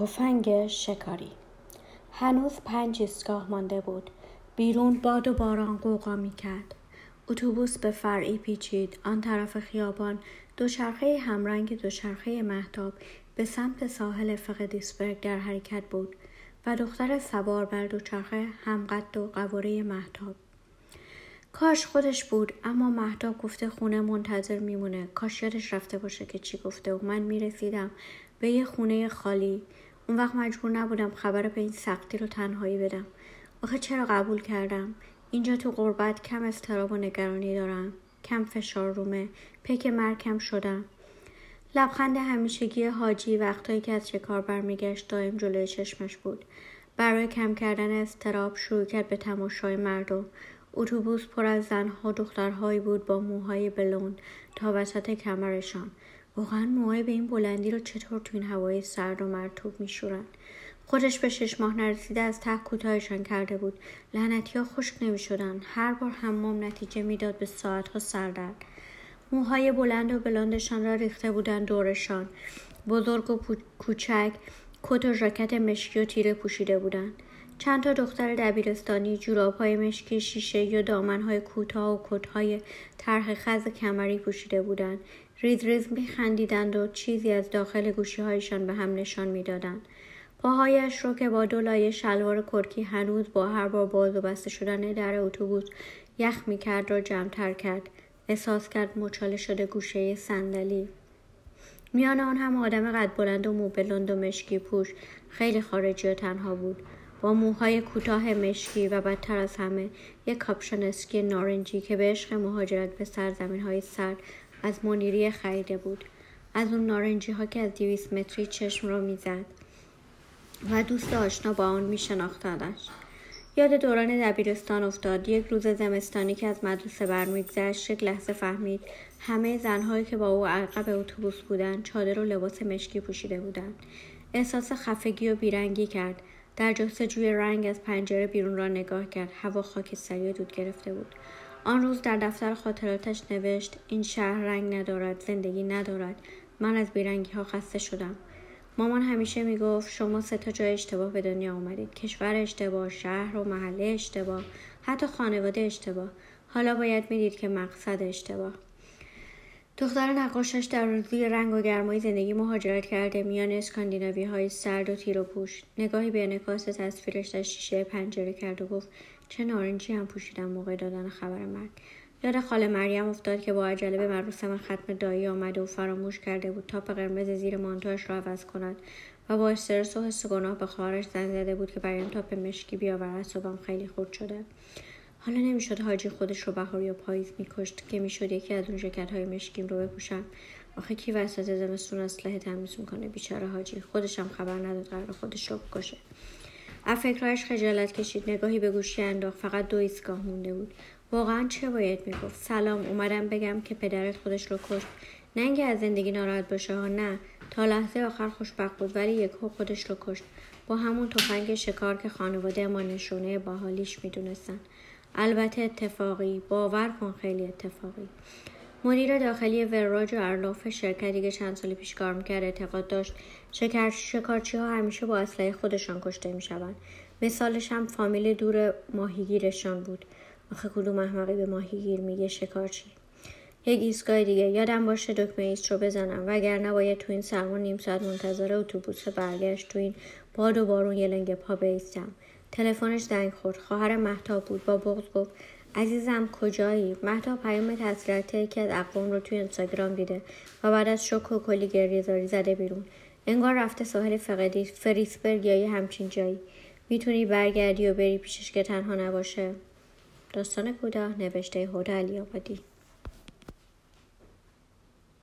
تفنگ شکاری. هنوز پنج ایستگاه مانده بود. بیرون باد و باران قوقا می کرد اتوبوس به فرعی پیچید. آن طرف خیابان دوچرخه همرنگ دوچرخه محتاب به سمت ساحل فقدیسبرگ در حرکت بود و دختر سوار بر دوچرخه همقد و قواره محتاب کاش خودش بود اما محتاب گفته خونه منتظر میمونه. کاش یادش رفته باشه که چی گفته و من می‌رسیدم به یه خونه خالی. اون وقت مجبور نبودم خبر به این سختی رو تنهایی بدم. آخه چرا قبول کردم؟ اینجا تو غربت کم استراب و نگرانی دارم. کم فشار رومه. پک مرکم شدم. لبخند همیشگی حاجی وقتایی که از شکار برمیگشت دائم جلوی چشمش بود. برای کم کردن استراب شروع کرد به تماشای مردم. اتوبوس پر از زنها دخترهایی بود با موهای بلوند تا وسط کمرشان. واقعا موهای به این بلندی رو چطور تو این هوای سرد و مرتوب میشورن؟ خودش به شش ماه نرسیده از ته کوتاهشان کرده بود. لعنتی ها خشک نمی‌شدن. هر بار حمام نتیجه می‌داد به ساعتها سردرد. موهای بلند و بلندشان را ریخته بودند دورشان. بزرگ و کوچک کت و ژاکت مشکی و تیره پوشیده بودند. چند تا دختر دبیرستانی های مشکی شیشه یا دامنهای کوتاه و کتهای طرح خز کمری پوشیده بودند. ریز ریز میخندیدند و چیزی از داخل گوشی هایشان به هم نشان می‌دادند. پاهایش رو که با دو لایه شلوار کرکی هنوز با هر بار باز و بسته شدن در اتوبوس یخ می‌کرد را جمعتر کرد. احساس کرد مچاله شده گوشه صندلی. میان آن هم آدم قد بلند و مو بلند و مشکی پوش. خیلی خارجی و تنها بود. با موهای کوتاه مشکی و بدتر از همه یک کاپشن اسکی نارنجی که به عشق مهاجرت به سرزمین های سرد از منیری خریده بود. از اون نارنجی ها که از دیویس متری چشم را می‌زد و دوست آشنا با آن میشناختندش یاد دوران دبیرستان افتاد. یک روز زمستانی که از مدرسه برمیگذشت یک لحظه فهمید همه زنهایی که با او عقب اتوبوس بودند چادر و لباس مشکی پوشیده بودند. احساس خفگی و بیرنگی کرد. در جستجوی رنگ از پنجره بیرون را نگاه کرد. هوا خاکستری و دود گرفته بود. آن روز در دفتر خاطراتش نوشت این شهر رنگ ندارد زندگی ندارد. من از بیرنگی ها خسته شدم. مامان همیشه می‌گفت شما سه تا جای اشتباه به دنیا آمدید کشور اشتباه شهر و محله اشتباه حتی خانواده اشتباه. حالا باید می‌دید که مقصد اشتباه. دختر نقاشش در روزی رنگ و گرمای زندگی مهاجرت کرده میان اسکاندیناوی های سرد و تیر و پوش. نگاهی به انعکاس تصویرش در شیشه پنجره کرد و گفت چه نارنجی هم پوشیدم موقع دادن خبر مرگ. یاد خاله مریم افتاد که با عجله به مراسم ختم دایی آمده و فراموش کرده بود تاپ قرمز زیر مانتوش را عوض کند و با استرس و حس گناه به خواهرش زنگ زده بود که برایم تاپ مشکی بیاورد. صبحم خیلی خورد شده. حالا نمی‌شد حاجی خودش رو بهار یا پاییز میکشت که می‌شد یکی از اون ژکت های مشکیم رو بپوشم. آخه کی وسط زمستون اسلحه تمیز می‌کنه؟ بیچاره حاجی. خودشم خبر نداد قرار خودش رو بکشه. از فکرهایش خجالت کشید. نگاهی به گوشی انداخت. فقط دو ایستگاه مونده بود. واقعا چه باید می‌گفت؟ سلام اومدم بگم که پدرت خودش رو کشت. نه اینکه از زندگی ناراحت باشه ها نه. تا لحظه آخر خوشبخت بود ولی یکو خودش رو کشت. با همون تفنگ شکار که خانواده ما نشونه باحالیش می‌دونستن. البته اتفاقی. باور کن خیلی اتفاقی. مدیر داخلی وراج و ارلاف شرکتی که چند سال پیش کار می‌کرد اعتقاد داشت شکر شکارچی ها همیشه با اسلحه خودشان کشته می‌شوند. مثالش هم فامیل دور ماهیگیرشان بود. آخه کدوم احمقی به ماهیگیر میگه شکارچی؟ یک ایستگاه دیگه. یادم باشه دکمه ایست رو بزنم. وگرنه باید تو این سرما نیم ساعت منتظر اتوبوس برگشت. تو این باد و بارون یه لنگ پا بیستم. تلفنش زنگ خورد. خواهر محتاب بود. با بغض گفت عزیزم کجایی؟ مهتاب پیام تسلیتی که از اقوام رو توی اینستاگرام دیده و بعد از شک و کلی گریهزاری زده بیرون. انگار رفته ساحل فقدی فریسبرگ یا همچین جایی. می‌تونی برگردی و بری پیشش که تنها نباشه. داستان کوتاه نوشته هدى علی آبادی.